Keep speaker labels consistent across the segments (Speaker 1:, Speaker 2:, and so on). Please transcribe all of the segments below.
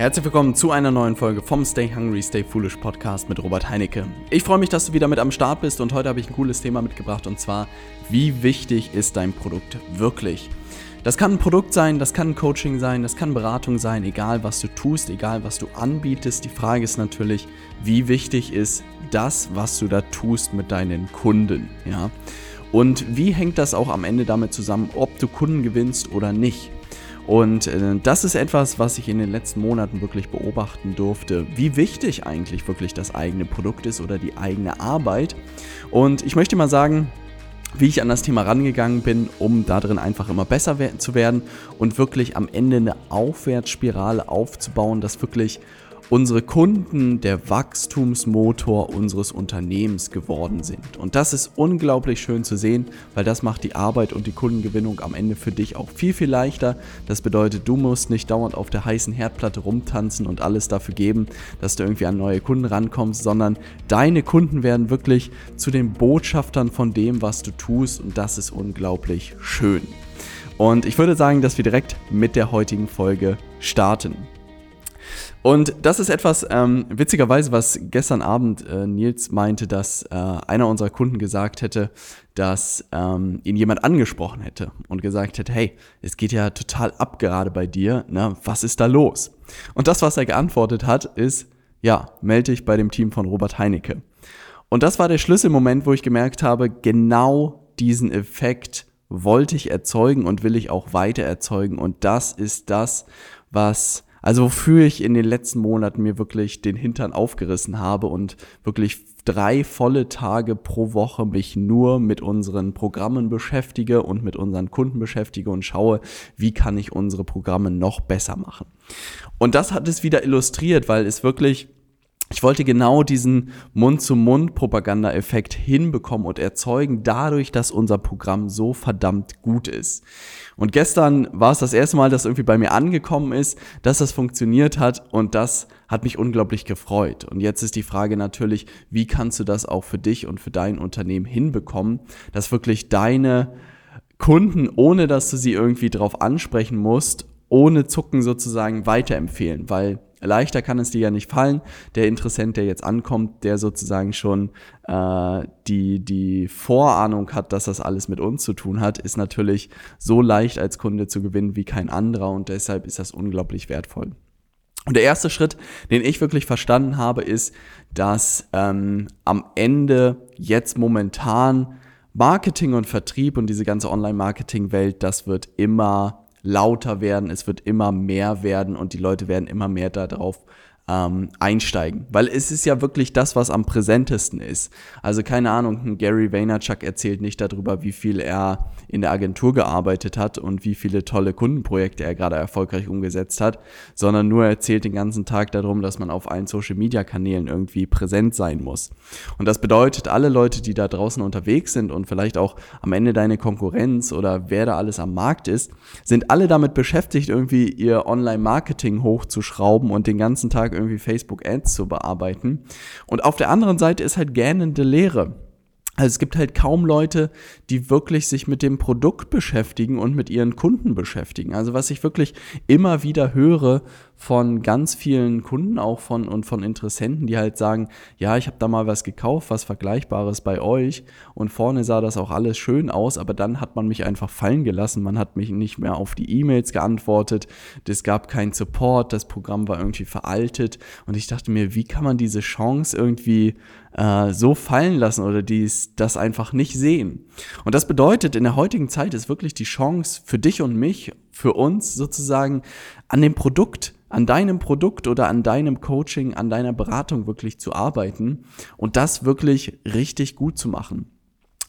Speaker 1: Herzlich willkommen zu einer neuen Folge vom Stay Hungry, Stay Foolish Podcast mit Robert Heinecke. Ich freue mich, dass du wieder mit am Start bist und heute habe ich ein cooles Thema mitgebracht und zwar, wie wichtig ist dein Produkt wirklich? Das kann ein Produkt sein, das kann ein Coaching sein, das kann Beratung sein, egal was du tust, egal was du anbietest. Die Frage ist natürlich, wie wichtig ist das, was du da tust mit deinen Kunden, ja? Und wie hängt das auch am Ende damit zusammen, ob du Kunden gewinnst oder nicht? Und äh, das ist etwas, was ich in den letzten Monaten wirklich beobachten durfte, wie wichtig eigentlich wirklich das eigene Produkt ist oder die eigene Arbeit. Und ich möchte mal sagen, wie ich an das Thema rangegangen bin, um darin einfach immer besser zu werden und wirklich am Ende eine Aufwärtsspirale aufzubauen, dass wirklich unsere Kunden der Wachstumsmotor unseres Unternehmens geworden sind. Und das ist unglaublich schön zu sehen, weil das macht die Arbeit und die Kundengewinnung am Ende für dich auch viel, viel leichter. Das bedeutet, du musst nicht dauernd auf der heißen Herdplatte rumtanzen und alles dafür geben, dass du irgendwie an neue Kunden rankommst, sondern deine Kunden werden wirklich zu den Botschaftern von dem, was du tust und das ist unglaublich schön. Und ich würde sagen, dass wir direkt mit der heutigen Folge starten. Und das ist etwas, ähm, witzigerweise, was gestern Abend äh, Nils meinte, dass äh, einer unserer Kunden gesagt hätte, dass ähm, ihn jemand angesprochen hätte und gesagt hätte, hey, es geht ja total ab gerade bei dir, ne? was ist da los? Und das, was er geantwortet hat, ist, ja, melde dich bei dem Team von Robert Heinecke. Und das war der Schlüsselmoment, wo ich gemerkt habe, genau diesen Effekt wollte ich erzeugen und will ich auch weiter erzeugen. Und das ist das, was also wofür ich in den letzten Monaten mir wirklich den Hintern aufgerissen habe und wirklich drei volle Tage pro Woche mich nur mit unseren Programmen beschäftige und mit unseren Kunden beschäftige und schaue, wie kann ich unsere Programme noch besser machen. Und das hat es wieder illustriert, weil es wirklich ich wollte genau diesen Mund-zu-Mund-Propaganda-Effekt hinbekommen und erzeugen, dadurch, dass unser Programm so verdammt gut ist. Und gestern war es das erste Mal, dass irgendwie bei mir angekommen ist, dass das funktioniert hat und das hat mich unglaublich gefreut. Und jetzt ist die Frage natürlich, wie kannst du das auch für dich und für dein Unternehmen hinbekommen, dass wirklich deine Kunden, ohne dass du sie irgendwie drauf ansprechen musst, ohne Zucken sozusagen weiterempfehlen, weil leichter kann es dir ja nicht fallen. Der Interessent, der jetzt ankommt, der sozusagen schon äh, die, die Vorahnung hat, dass das alles mit uns zu tun hat, ist natürlich so leicht als Kunde zu gewinnen wie kein anderer und deshalb ist das unglaublich wertvoll. Und der erste Schritt, den ich wirklich verstanden habe, ist, dass ähm, am Ende jetzt momentan Marketing und Vertrieb und diese ganze Online-Marketing-Welt, das wird immer lauter werden, es wird immer mehr werden und die Leute werden immer mehr darauf ähm, einsteigen. Weil es ist ja wirklich das, was am präsentesten ist. Also keine Ahnung, Gary Vaynerchuk erzählt nicht darüber, wie viel er in der Agentur gearbeitet hat und wie viele tolle Kundenprojekte er gerade erfolgreich umgesetzt hat, sondern nur erzählt den ganzen Tag darum, dass man auf allen Social-Media-Kanälen irgendwie präsent sein muss. Und das bedeutet, alle Leute, die da draußen unterwegs sind und vielleicht auch am Ende deine Konkurrenz oder wer da alles am Markt ist, sind alle damit beschäftigt, irgendwie ihr Online-Marketing hochzuschrauben und den ganzen Tag irgendwie Facebook Ads zu bearbeiten. Und auf der anderen Seite ist halt gähnende Leere. Also es gibt halt kaum Leute, die wirklich sich mit dem Produkt beschäftigen und mit ihren Kunden beschäftigen. Also was ich wirklich immer wieder höre von ganz vielen Kunden auch von und von Interessenten, die halt sagen, ja, ich habe da mal was gekauft, was vergleichbares bei euch. Und vorne sah das auch alles schön aus, aber dann hat man mich einfach fallen gelassen, man hat mich nicht mehr auf die E-Mails geantwortet, es gab keinen Support, das Programm war irgendwie veraltet. Und ich dachte mir, wie kann man diese Chance irgendwie äh, so fallen lassen oder dies, das einfach nicht sehen. Und das bedeutet, in der heutigen Zeit ist wirklich die Chance für dich und mich, für uns sozusagen an dem Produkt an deinem Produkt oder an deinem Coaching, an deiner Beratung wirklich zu arbeiten und das wirklich richtig gut zu machen.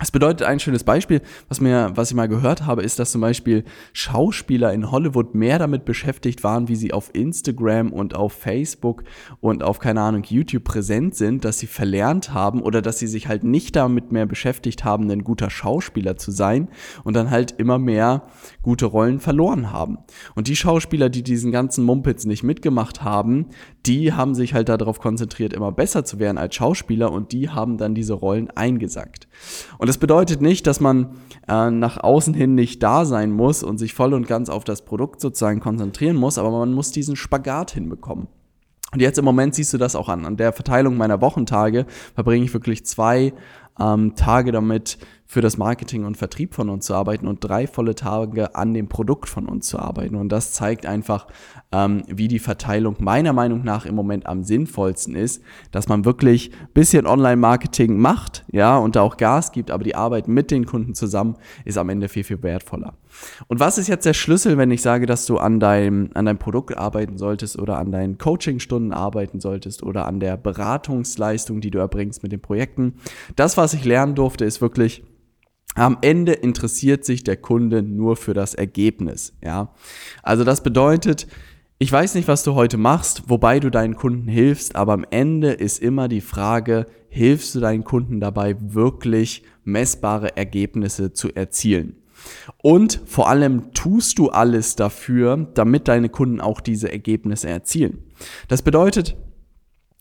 Speaker 1: Das bedeutet ein schönes Beispiel, was mir, was ich mal gehört habe, ist, dass zum Beispiel Schauspieler in Hollywood mehr damit beschäftigt waren, wie sie auf Instagram und auf Facebook und auf, keine Ahnung, YouTube präsent sind, dass sie verlernt haben oder dass sie sich halt nicht damit mehr beschäftigt haben, ein guter Schauspieler zu sein und dann halt immer mehr gute Rollen verloren haben. Und die Schauspieler, die diesen ganzen Mumpitz nicht mitgemacht haben, die haben sich halt darauf konzentriert, immer besser zu werden als Schauspieler und die haben dann diese Rollen eingesackt. Und das bedeutet nicht, dass man äh, nach außen hin nicht da sein muss und sich voll und ganz auf das Produkt sozusagen konzentrieren muss, aber man muss diesen Spagat hinbekommen. Und jetzt im Moment siehst du das auch an. An der Verteilung meiner Wochentage verbringe ich wirklich zwei ähm, Tage damit, für das Marketing und Vertrieb von uns zu arbeiten und drei volle Tage an dem Produkt von uns zu arbeiten. Und das zeigt einfach, ähm, wie die Verteilung meiner Meinung nach im Moment am sinnvollsten ist, dass man wirklich bisschen Online-Marketing macht, ja, und da auch Gas gibt, aber die Arbeit mit den Kunden zusammen ist am Ende viel, viel wertvoller. Und was ist jetzt der Schlüssel, wenn ich sage, dass du an deinem, an deinem Produkt arbeiten solltest oder an deinen Coachingstunden arbeiten solltest oder an der Beratungsleistung, die du erbringst mit den Projekten? Das, was ich lernen durfte, ist wirklich, am Ende interessiert sich der Kunde nur für das Ergebnis, ja. Also das bedeutet, ich weiß nicht, was du heute machst, wobei du deinen Kunden hilfst, aber am Ende ist immer die Frage, hilfst du deinen Kunden dabei wirklich messbare Ergebnisse zu erzielen? Und vor allem tust du alles dafür, damit deine Kunden auch diese Ergebnisse erzielen. Das bedeutet,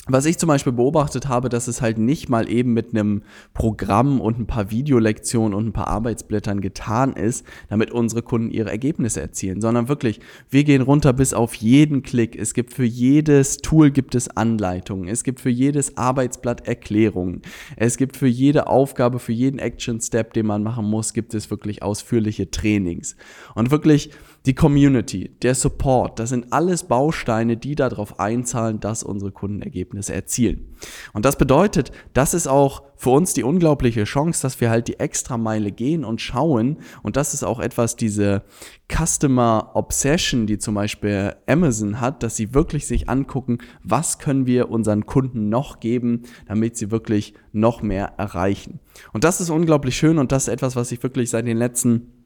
Speaker 1: was ich zum Beispiel beobachtet habe, dass es halt nicht mal eben mit einem Programm und ein paar Videolektionen und ein paar Arbeitsblättern getan ist, damit unsere Kunden ihre Ergebnisse erzielen, sondern wirklich, wir gehen runter bis auf jeden Klick. Es gibt für jedes Tool gibt es Anleitungen. Es gibt für jedes Arbeitsblatt Erklärungen. Es gibt für jede Aufgabe, für jeden Action Step, den man machen muss, gibt es wirklich ausführliche Trainings. Und wirklich, die Community, der Support, das sind alles Bausteine, die darauf einzahlen, dass unsere Kunden Ergebnisse erzielen. Und das bedeutet, das ist auch für uns die unglaubliche Chance, dass wir halt die extra Meile gehen und schauen. Und das ist auch etwas, diese Customer Obsession, die zum Beispiel Amazon hat, dass sie wirklich sich angucken, was können wir unseren Kunden noch geben, damit sie wirklich noch mehr erreichen. Und das ist unglaublich schön und das ist etwas, was ich wirklich seit den letzten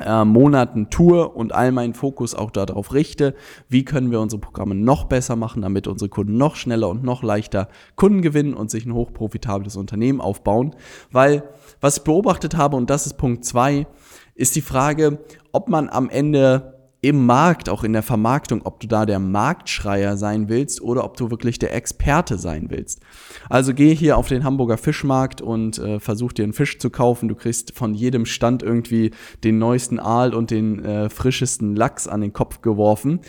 Speaker 1: äh, Monaten tue und all meinen Fokus auch darauf richte, wie können wir unsere Programme noch besser machen, damit unsere Kunden noch schneller und noch leichter Kunden gewinnen und sich ein hochprofitables Unternehmen aufbauen. Weil was ich beobachtet habe, und das ist Punkt zwei, ist die Frage, ob man am Ende im Markt, auch in der Vermarktung, ob du da der Marktschreier sein willst oder ob du wirklich der Experte sein willst. Also geh hier auf den Hamburger Fischmarkt und äh, versuch dir einen Fisch zu kaufen. Du kriegst von jedem Stand irgendwie den neuesten Aal und den äh, frischesten Lachs an den Kopf geworfen.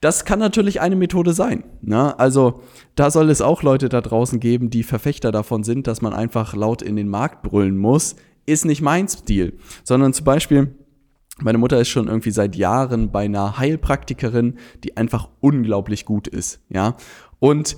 Speaker 1: Das kann natürlich eine Methode sein. Ne? Also da soll es auch Leute da draußen geben, die Verfechter davon sind, dass man einfach laut in den Markt brüllen muss. Ist nicht mein Stil, sondern zum Beispiel meine Mutter ist schon irgendwie seit Jahren bei einer Heilpraktikerin, die einfach unglaublich gut ist, ja. Und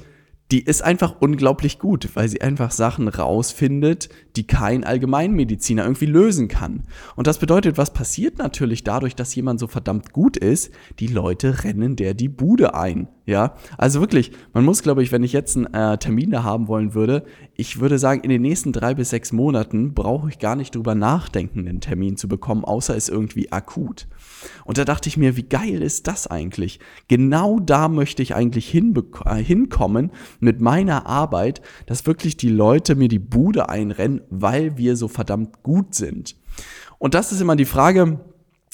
Speaker 1: die ist einfach unglaublich gut, weil sie einfach Sachen rausfindet, die kein Allgemeinmediziner irgendwie lösen kann. Und das bedeutet, was passiert natürlich dadurch, dass jemand so verdammt gut ist? Die Leute rennen der die Bude ein. Ja, also wirklich, man muss, glaube ich, wenn ich jetzt einen äh, Termin da haben wollen würde, ich würde sagen, in den nächsten drei bis sechs Monaten brauche ich gar nicht drüber nachdenken, einen Termin zu bekommen, außer es irgendwie akut. Und da dachte ich mir, wie geil ist das eigentlich? Genau da möchte ich eigentlich äh, hinkommen mit meiner Arbeit, dass wirklich die Leute mir die Bude einrennen, weil wir so verdammt gut sind. Und das ist immer die Frage,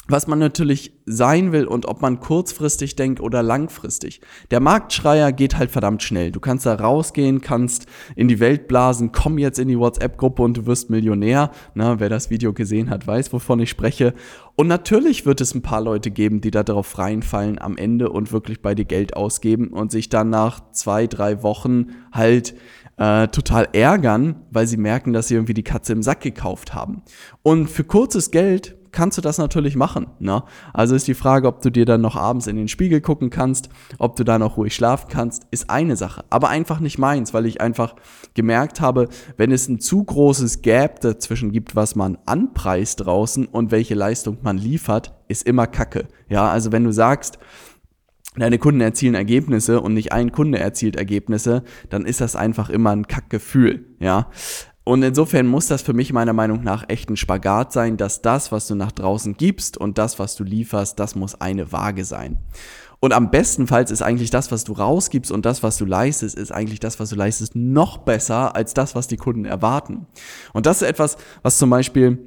Speaker 1: was man natürlich sein will und ob man kurzfristig denkt oder langfristig. Der Marktschreier geht halt verdammt schnell. Du kannst da rausgehen, kannst in die Welt blasen, komm jetzt in die WhatsApp-Gruppe und du wirst Millionär. Na, wer das Video gesehen hat, weiß, wovon ich spreche. Und natürlich wird es ein paar Leute geben, die da darauf reinfallen am Ende und wirklich bei dir Geld ausgeben und sich dann nach zwei, drei Wochen halt äh, total ärgern, weil sie merken, dass sie irgendwie die Katze im Sack gekauft haben. Und für kurzes Geld kannst du das natürlich machen. Ne? Also ist die Frage, ob du dir dann noch abends in den Spiegel gucken kannst, ob du da noch ruhig schlafen kannst, ist eine Sache. Aber einfach nicht meins, weil ich einfach gemerkt habe, wenn es ein zu großes Gap dazwischen gibt, was man anpreist draußen und welche Leistung man liefert, ist immer Kacke. Ja, also wenn du sagst, deine Kunden erzielen Ergebnisse und nicht ein Kunde erzielt Ergebnisse, dann ist das einfach immer ein Kackgefühl, ja. Und insofern muss das für mich meiner Meinung nach echt ein Spagat sein, dass das, was du nach draußen gibst und das, was du lieferst, das muss eine Waage sein. Und am bestenfalls ist eigentlich das, was du rausgibst und das, was du leistest, ist eigentlich das, was du leistest, noch besser als das, was die Kunden erwarten. Und das ist etwas, was zum Beispiel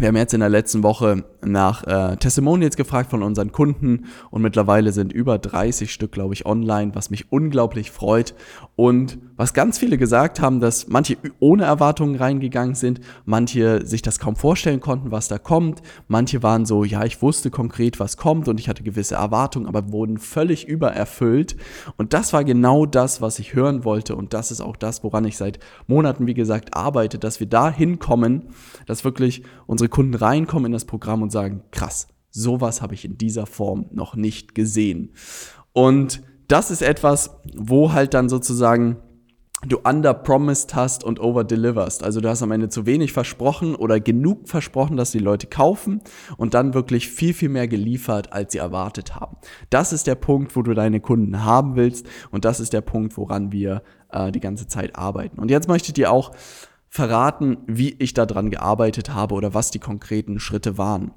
Speaker 1: wir haben jetzt in der letzten Woche nach äh, Testimonials gefragt von unseren Kunden und mittlerweile sind über 30 Stück, glaube ich, online, was mich unglaublich freut. Und was ganz viele gesagt haben, dass manche ohne Erwartungen reingegangen sind, manche sich das kaum vorstellen konnten, was da kommt, manche waren so, ja, ich wusste konkret, was kommt und ich hatte gewisse Erwartungen, aber wurden völlig übererfüllt. Und das war genau das, was ich hören wollte und das ist auch das, woran ich seit Monaten, wie gesagt, arbeite, dass wir da hinkommen, dass wirklich unsere Kunden reinkommen in das Programm und sagen, krass, sowas habe ich in dieser Form noch nicht gesehen. Und das ist etwas, wo halt dann sozusagen du underpromised hast und overdeliverst. Also du hast am Ende zu wenig versprochen oder genug versprochen, dass die Leute kaufen und dann wirklich viel, viel mehr geliefert, als sie erwartet haben. Das ist der Punkt, wo du deine Kunden haben willst und das ist der Punkt, woran wir äh, die ganze Zeit arbeiten. Und jetzt möchte ich dir auch verraten, wie ich daran gearbeitet habe oder was die konkreten Schritte waren.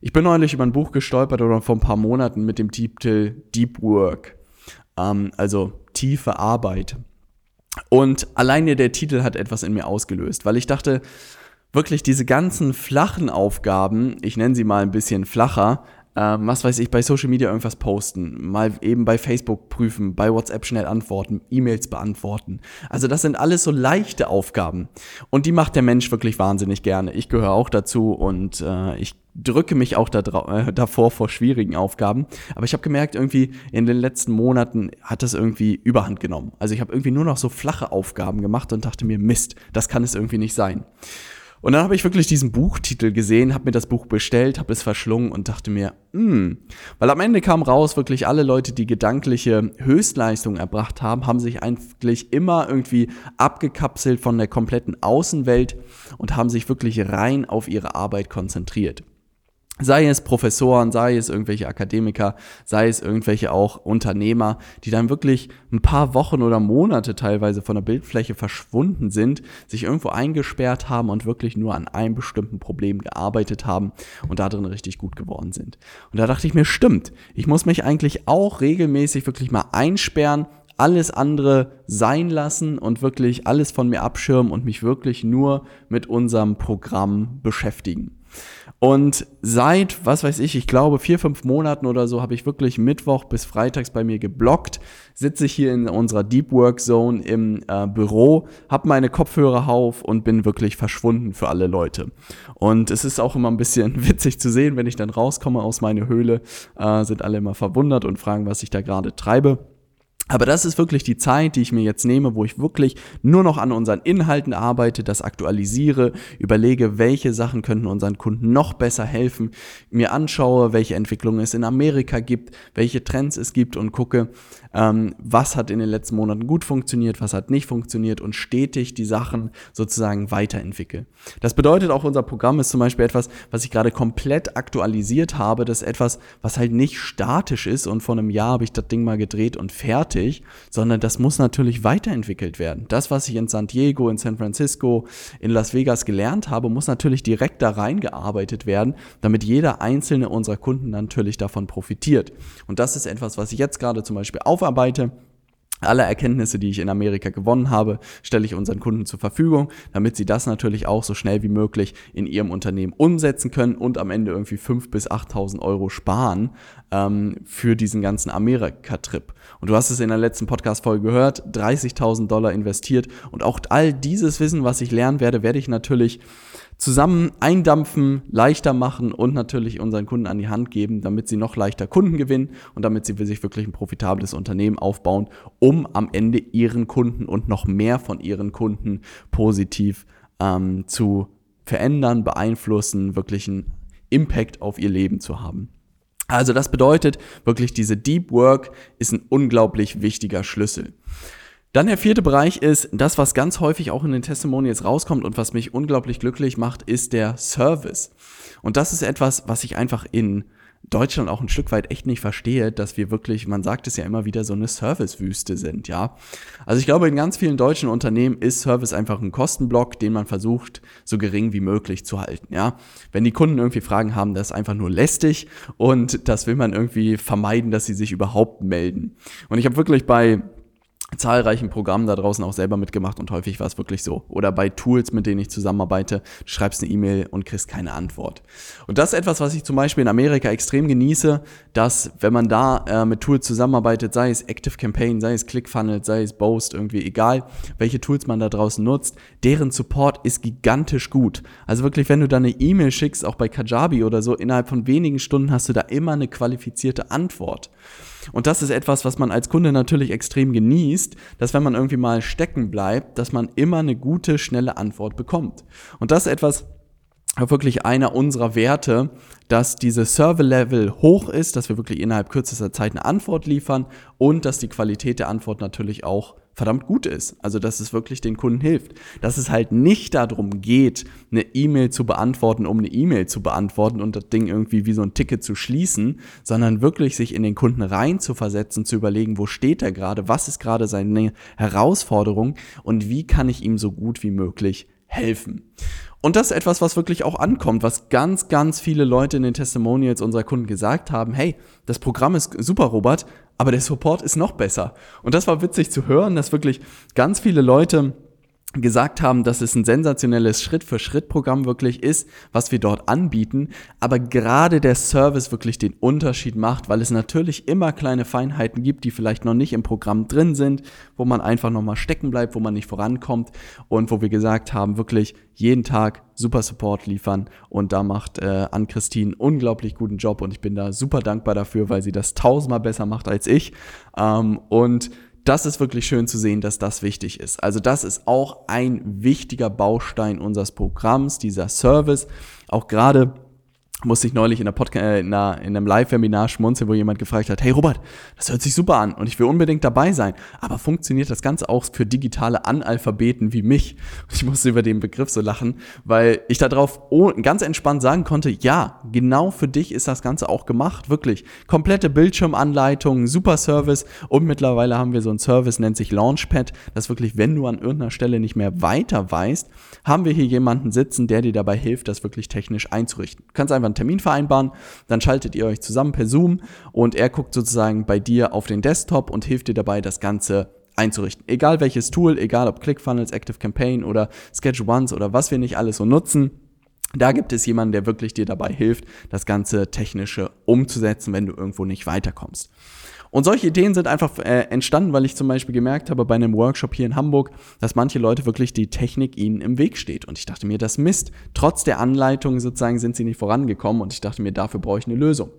Speaker 1: Ich bin neulich über ein Buch gestolpert oder vor ein paar Monaten mit dem Titel Deep Work, ähm, also tiefe Arbeit. Und alleine der Titel hat etwas in mir ausgelöst, weil ich dachte, wirklich diese ganzen flachen Aufgaben, ich nenne sie mal ein bisschen flacher, ähm, was weiß ich, bei Social Media irgendwas posten, mal eben bei Facebook prüfen, bei WhatsApp schnell antworten, E-Mails beantworten. Also das sind alles so leichte Aufgaben und die macht der Mensch wirklich wahnsinnig gerne. Ich gehöre auch dazu und äh, ich drücke mich auch da äh, davor vor schwierigen Aufgaben. Aber ich habe gemerkt, irgendwie in den letzten Monaten hat das irgendwie Überhand genommen. Also ich habe irgendwie nur noch so flache Aufgaben gemacht und dachte mir, Mist, das kann es irgendwie nicht sein. Und dann habe ich wirklich diesen Buchtitel gesehen, habe mir das Buch bestellt, habe es verschlungen und dachte mir, hm, weil am Ende kam raus, wirklich alle Leute, die gedankliche Höchstleistung erbracht haben, haben sich eigentlich immer irgendwie abgekapselt von der kompletten Außenwelt und haben sich wirklich rein auf ihre Arbeit konzentriert. Sei es Professoren, sei es irgendwelche Akademiker, sei es irgendwelche auch Unternehmer, die dann wirklich ein paar Wochen oder Monate teilweise von der Bildfläche verschwunden sind, sich irgendwo eingesperrt haben und wirklich nur an einem bestimmten Problem gearbeitet haben und darin richtig gut geworden sind. Und da dachte ich mir, stimmt, ich muss mich eigentlich auch regelmäßig wirklich mal einsperren, alles andere sein lassen und wirklich alles von mir abschirmen und mich wirklich nur mit unserem Programm beschäftigen. Und seit, was weiß ich, ich glaube vier, fünf Monaten oder so habe ich wirklich Mittwoch bis Freitags bei mir geblockt, sitze ich hier in unserer Deep Work Zone im äh, Büro, habe meine Kopfhörer auf und bin wirklich verschwunden für alle Leute. Und es ist auch immer ein bisschen witzig zu sehen, wenn ich dann rauskomme aus meiner Höhle, äh, sind alle immer verwundert und fragen, was ich da gerade treibe. Aber das ist wirklich die Zeit, die ich mir jetzt nehme, wo ich wirklich nur noch an unseren Inhalten arbeite, das aktualisiere, überlege, welche Sachen könnten unseren Kunden noch besser helfen, mir anschaue, welche Entwicklungen es in Amerika gibt, welche Trends es gibt und gucke, ähm, was hat in den letzten Monaten gut funktioniert, was hat nicht funktioniert und stetig die Sachen sozusagen weiterentwickle. Das bedeutet auch, unser Programm ist zum Beispiel etwas, was ich gerade komplett aktualisiert habe. Das ist etwas, was halt nicht statisch ist und vor einem Jahr habe ich das Ding mal gedreht und fertig fertig, sondern das muss natürlich weiterentwickelt werden. Das, was ich in San Diego, in San Francisco, in Las Vegas gelernt habe, muss natürlich direkt da reingearbeitet werden, damit jeder einzelne unserer Kunden natürlich davon profitiert. Und das ist etwas, was ich jetzt gerade zum Beispiel aufarbeite alle Erkenntnisse, die ich in Amerika gewonnen habe, stelle ich unseren Kunden zur Verfügung, damit sie das natürlich auch so schnell wie möglich in ihrem Unternehmen umsetzen können und am Ende irgendwie 5.000 bis 8.000 Euro sparen ähm, für diesen ganzen Amerika-Trip. Und du hast es in der letzten Podcast-Folge gehört, 30.000 Dollar investiert und auch all dieses Wissen, was ich lernen werde, werde ich natürlich zusammen eindampfen, leichter machen und natürlich unseren Kunden an die Hand geben, damit sie noch leichter Kunden gewinnen und damit sie sich wirklich ein profitables Unternehmen aufbauen, um am Ende ihren Kunden und noch mehr von ihren Kunden positiv ähm, zu verändern, beeinflussen, wirklich einen Impact auf ihr Leben zu haben. Also das bedeutet wirklich, diese Deep Work ist ein unglaublich wichtiger Schlüssel. Dann der vierte Bereich ist das, was ganz häufig auch in den Testimonials rauskommt und was mich unglaublich glücklich macht, ist der Service. Und das ist etwas, was ich einfach in Deutschland auch ein Stück weit echt nicht verstehe, dass wir wirklich, man sagt es ja immer wieder, so eine Servicewüste sind, ja. Also ich glaube, in ganz vielen deutschen Unternehmen ist Service einfach ein Kostenblock, den man versucht, so gering wie möglich zu halten, ja. Wenn die Kunden irgendwie Fragen haben, das ist einfach nur lästig und das will man irgendwie vermeiden, dass sie sich überhaupt melden. Und ich habe wirklich bei zahlreichen Programmen da draußen auch selber mitgemacht und häufig war es wirklich so. Oder bei Tools, mit denen ich zusammenarbeite, du schreibst eine E-Mail und kriegst keine Antwort. Und das ist etwas, was ich zum Beispiel in Amerika extrem genieße, dass wenn man da äh, mit Tools zusammenarbeitet, sei es Active Campaign, sei es ClickFunnels, sei es Boast, irgendwie egal, welche Tools man da draußen nutzt, deren Support ist gigantisch gut. Also wirklich, wenn du da eine E-Mail schickst, auch bei Kajabi oder so, innerhalb von wenigen Stunden hast du da immer eine qualifizierte Antwort. Und das ist etwas, was man als Kunde natürlich extrem genießt, dass wenn man irgendwie mal stecken bleibt, dass man immer eine gute, schnelle Antwort bekommt. Und das ist etwas, wirklich einer unserer Werte, dass diese Server-Level hoch ist, dass wir wirklich innerhalb kürzester Zeit eine Antwort liefern und dass die Qualität der Antwort natürlich auch verdammt gut ist. Also, dass es wirklich den Kunden hilft. Dass es halt nicht darum geht, eine E-Mail zu beantworten, um eine E-Mail zu beantworten und das Ding irgendwie wie so ein Ticket zu schließen, sondern wirklich sich in den Kunden rein zu versetzen, zu überlegen, wo steht er gerade, was ist gerade seine Herausforderung und wie kann ich ihm so gut wie möglich helfen. Und das ist etwas, was wirklich auch ankommt, was ganz, ganz viele Leute in den Testimonials unserer Kunden gesagt haben, hey, das Programm ist super, Robert, aber der Support ist noch besser. Und das war witzig zu hören, dass wirklich ganz viele Leute gesagt haben, dass es ein sensationelles Schritt-für-Schritt-Programm wirklich ist, was wir dort anbieten, aber gerade der Service wirklich den Unterschied macht, weil es natürlich immer kleine Feinheiten gibt, die vielleicht noch nicht im Programm drin sind, wo man einfach nochmal stecken bleibt, wo man nicht vorankommt und wo wir gesagt haben, wirklich jeden Tag super Support liefern und da macht äh, Ann-Christine unglaublich guten Job und ich bin da super dankbar dafür, weil sie das tausendmal besser macht als ich. Ähm, und das ist wirklich schön zu sehen, dass das wichtig ist. Also das ist auch ein wichtiger Baustein unseres Programms, dieser Service. Auch gerade musste ich neulich in, der Podcast, äh, in, einer, in einem Live-Webinar schmunzeln, wo jemand gefragt hat, hey Robert, das hört sich super an und ich will unbedingt dabei sein, aber funktioniert das Ganze auch für digitale Analphabeten wie mich? Und ich musste über den Begriff so lachen, weil ich darauf ganz entspannt sagen konnte, ja, genau für dich ist das Ganze auch gemacht, wirklich. Komplette Bildschirmanleitung, super Service und mittlerweile haben wir so einen Service, nennt sich Launchpad, dass wirklich, wenn du an irgendeiner Stelle nicht mehr weiter weißt, haben wir hier jemanden sitzen, der dir dabei hilft, das wirklich technisch einzurichten. Du kannst einfach einen Termin vereinbaren, dann schaltet ihr euch zusammen per Zoom und er guckt sozusagen bei dir auf den Desktop und hilft dir dabei, das Ganze einzurichten. Egal welches Tool, egal ob ClickFunnels, Active Campaign oder Sketch Once oder was wir nicht alles so nutzen. Da gibt es jemanden, der wirklich dir dabei hilft, das ganze Technische umzusetzen, wenn du irgendwo nicht weiterkommst. Und solche Ideen sind einfach äh, entstanden, weil ich zum Beispiel gemerkt habe bei einem Workshop hier in Hamburg, dass manche Leute wirklich die Technik ihnen im Weg steht. Und ich dachte mir, das Mist. Trotz der Anleitung sozusagen sind sie nicht vorangekommen und ich dachte mir, dafür brauche ich eine Lösung.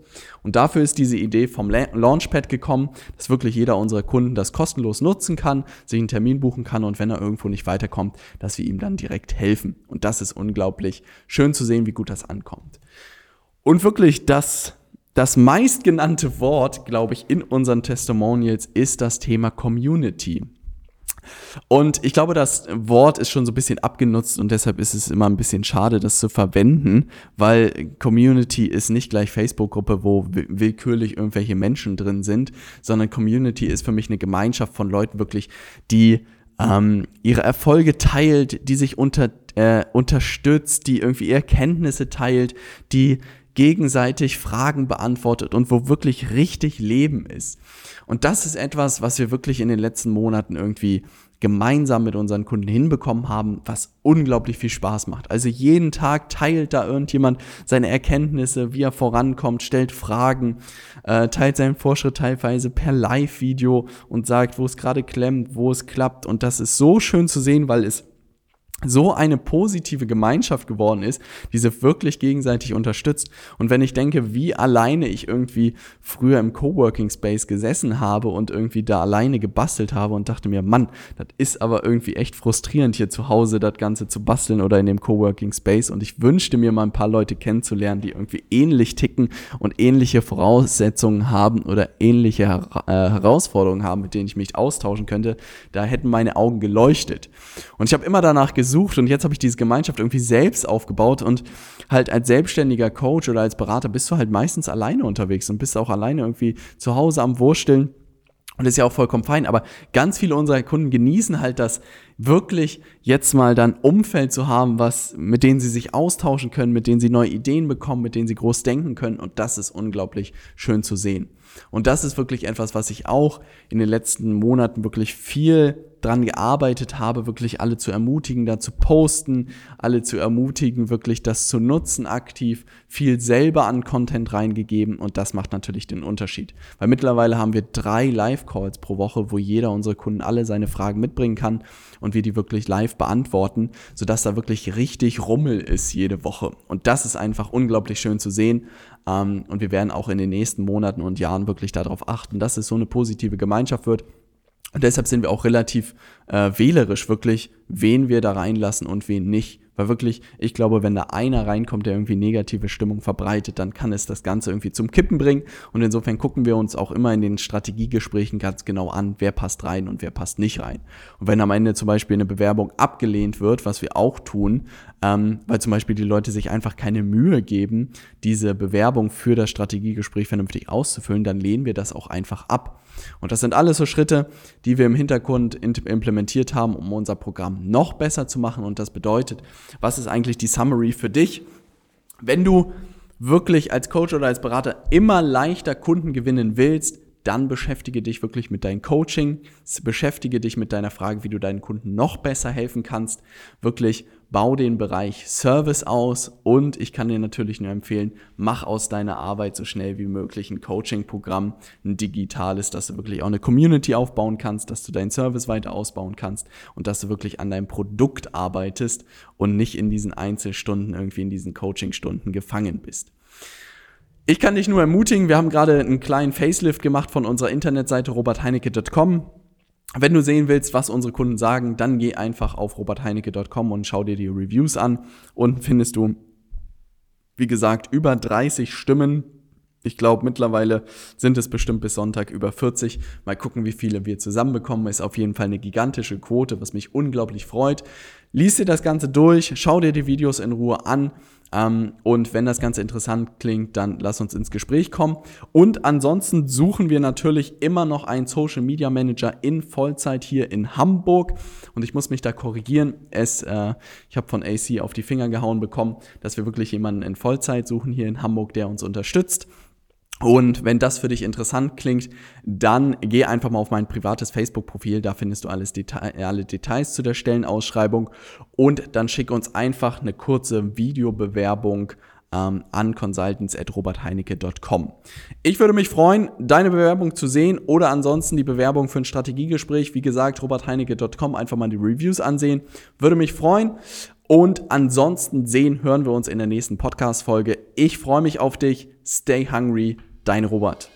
Speaker 1: Und dafür ist diese Idee vom Launchpad gekommen, dass wirklich jeder unserer Kunden das kostenlos nutzen kann, sich einen Termin buchen kann und wenn er irgendwo nicht weiterkommt, dass wir ihm dann direkt helfen. Und das ist unglaublich schön zu sehen, wie gut das ankommt. Und wirklich das das meistgenannte Wort, glaube ich, in unseren Testimonials ist das Thema Community. Und ich glaube, das Wort ist schon so ein bisschen abgenutzt und deshalb ist es immer ein bisschen schade, das zu verwenden, weil Community ist nicht gleich Facebook-Gruppe, wo willkürlich irgendwelche Menschen drin sind, sondern Community ist für mich eine Gemeinschaft von Leuten wirklich, die ähm, ihre Erfolge teilt, die sich unter, äh, unterstützt, die irgendwie ihre Kenntnisse teilt, die gegenseitig Fragen beantwortet und wo wirklich richtig Leben ist. Und das ist etwas, was wir wirklich in den letzten Monaten irgendwie gemeinsam mit unseren Kunden hinbekommen haben, was unglaublich viel Spaß macht. Also jeden Tag teilt da irgendjemand seine Erkenntnisse, wie er vorankommt, stellt Fragen, äh, teilt seinen Vorschritt teilweise per Live-Video und sagt, wo es gerade klemmt, wo es klappt. Und das ist so schön zu sehen, weil es so eine positive Gemeinschaft geworden ist, die sie wirklich gegenseitig unterstützt. Und wenn ich denke, wie alleine ich irgendwie früher im Coworking Space gesessen habe und irgendwie da alleine gebastelt habe und dachte mir, Mann, das ist aber irgendwie echt frustrierend hier zu Hause, das Ganze zu basteln oder in dem Coworking Space. Und ich wünschte mir mal ein paar Leute kennenzulernen, die irgendwie ähnlich ticken und ähnliche Voraussetzungen haben oder ähnliche äh, Herausforderungen haben, mit denen ich mich austauschen könnte. Da hätten meine Augen geleuchtet. Und ich habe immer danach gesucht, gesucht und jetzt habe ich diese Gemeinschaft irgendwie selbst aufgebaut und halt als selbstständiger Coach oder als Berater bist du halt meistens alleine unterwegs und bist auch alleine irgendwie zu Hause am Wursteln. Und das ist ja auch vollkommen fein, aber ganz viele unserer Kunden genießen halt das wirklich jetzt mal dann Umfeld zu haben, was, mit denen sie sich austauschen können, mit denen sie neue Ideen bekommen, mit denen sie groß denken können. Und das ist unglaublich schön zu sehen. Und das ist wirklich etwas, was ich auch in den letzten Monaten wirklich viel dran gearbeitet habe, wirklich alle zu ermutigen, da zu posten, alle zu ermutigen, wirklich das zu nutzen aktiv, viel selber an Content reingegeben und das macht natürlich den Unterschied. Weil mittlerweile haben wir drei Live-Calls pro Woche, wo jeder unserer Kunden alle seine Fragen mitbringen kann und wir die wirklich live beantworten, sodass da wirklich richtig Rummel ist jede Woche. Und das ist einfach unglaublich schön zu sehen. Ähm, und wir werden auch in den nächsten Monaten und Jahren wirklich darauf achten, dass es so eine positive Gemeinschaft wird. Und deshalb sind wir auch relativ äh, wählerisch wirklich, wen wir da reinlassen und wen nicht. Weil wirklich, ich glaube, wenn da einer reinkommt, der irgendwie negative Stimmung verbreitet, dann kann es das Ganze irgendwie zum Kippen bringen. Und insofern gucken wir uns auch immer in den Strategiegesprächen ganz genau an, wer passt rein und wer passt nicht rein. Und wenn am Ende zum Beispiel eine Bewerbung abgelehnt wird, was wir auch tun, ähm, weil zum Beispiel die Leute sich einfach keine Mühe geben, diese Bewerbung für das Strategiegespräch vernünftig auszufüllen, dann lehnen wir das auch einfach ab. Und das sind alles so Schritte, die wir im Hintergrund implementiert haben, um unser Programm noch besser zu machen. Und das bedeutet, was ist eigentlich die Summary für dich? Wenn du wirklich als Coach oder als Berater immer leichter Kunden gewinnen willst, dann beschäftige dich wirklich mit deinem Coaching, beschäftige dich mit deiner Frage, wie du deinen Kunden noch besser helfen kannst. Wirklich bau den Bereich Service aus und ich kann dir natürlich nur empfehlen, mach aus deiner Arbeit so schnell wie möglich ein Coaching-Programm, ein digitales, dass du wirklich auch eine Community aufbauen kannst, dass du deinen Service weiter ausbauen kannst und dass du wirklich an deinem Produkt arbeitest und nicht in diesen Einzelstunden irgendwie in diesen Coaching-Stunden gefangen bist. Ich kann dich nur ermutigen, wir haben gerade einen kleinen Facelift gemacht von unserer Internetseite robertheinecke.com. Wenn du sehen willst, was unsere Kunden sagen, dann geh einfach auf robertheinecke.com und schau dir die Reviews an und findest du, wie gesagt, über 30 Stimmen. Ich glaube, mittlerweile sind es bestimmt bis Sonntag über 40. Mal gucken, wie viele wir zusammenbekommen. Ist auf jeden Fall eine gigantische Quote, was mich unglaublich freut. Lies dir das Ganze durch, schau dir die Videos in Ruhe an ähm, und wenn das Ganze interessant klingt, dann lass uns ins Gespräch kommen. Und ansonsten suchen wir natürlich immer noch einen Social Media Manager in Vollzeit hier in Hamburg. Und ich muss mich da korrigieren. Es, äh, ich habe von AC auf die Finger gehauen bekommen, dass wir wirklich jemanden in Vollzeit suchen hier in Hamburg, der uns unterstützt. Und wenn das für dich interessant klingt, dann geh einfach mal auf mein privates Facebook-Profil, da findest du alles Deta alle Details zu der Stellenausschreibung und dann schick uns einfach eine kurze Videobewerbung ähm, an consultants.robertheinecke.com. Ich würde mich freuen, deine Bewerbung zu sehen oder ansonsten die Bewerbung für ein Strategiegespräch. Wie gesagt, robertheinecke.com, einfach mal die Reviews ansehen. Würde mich freuen. Und ansonsten sehen, hören wir uns in der nächsten Podcast-Folge. Ich freue mich auf dich. Stay hungry dein Robert.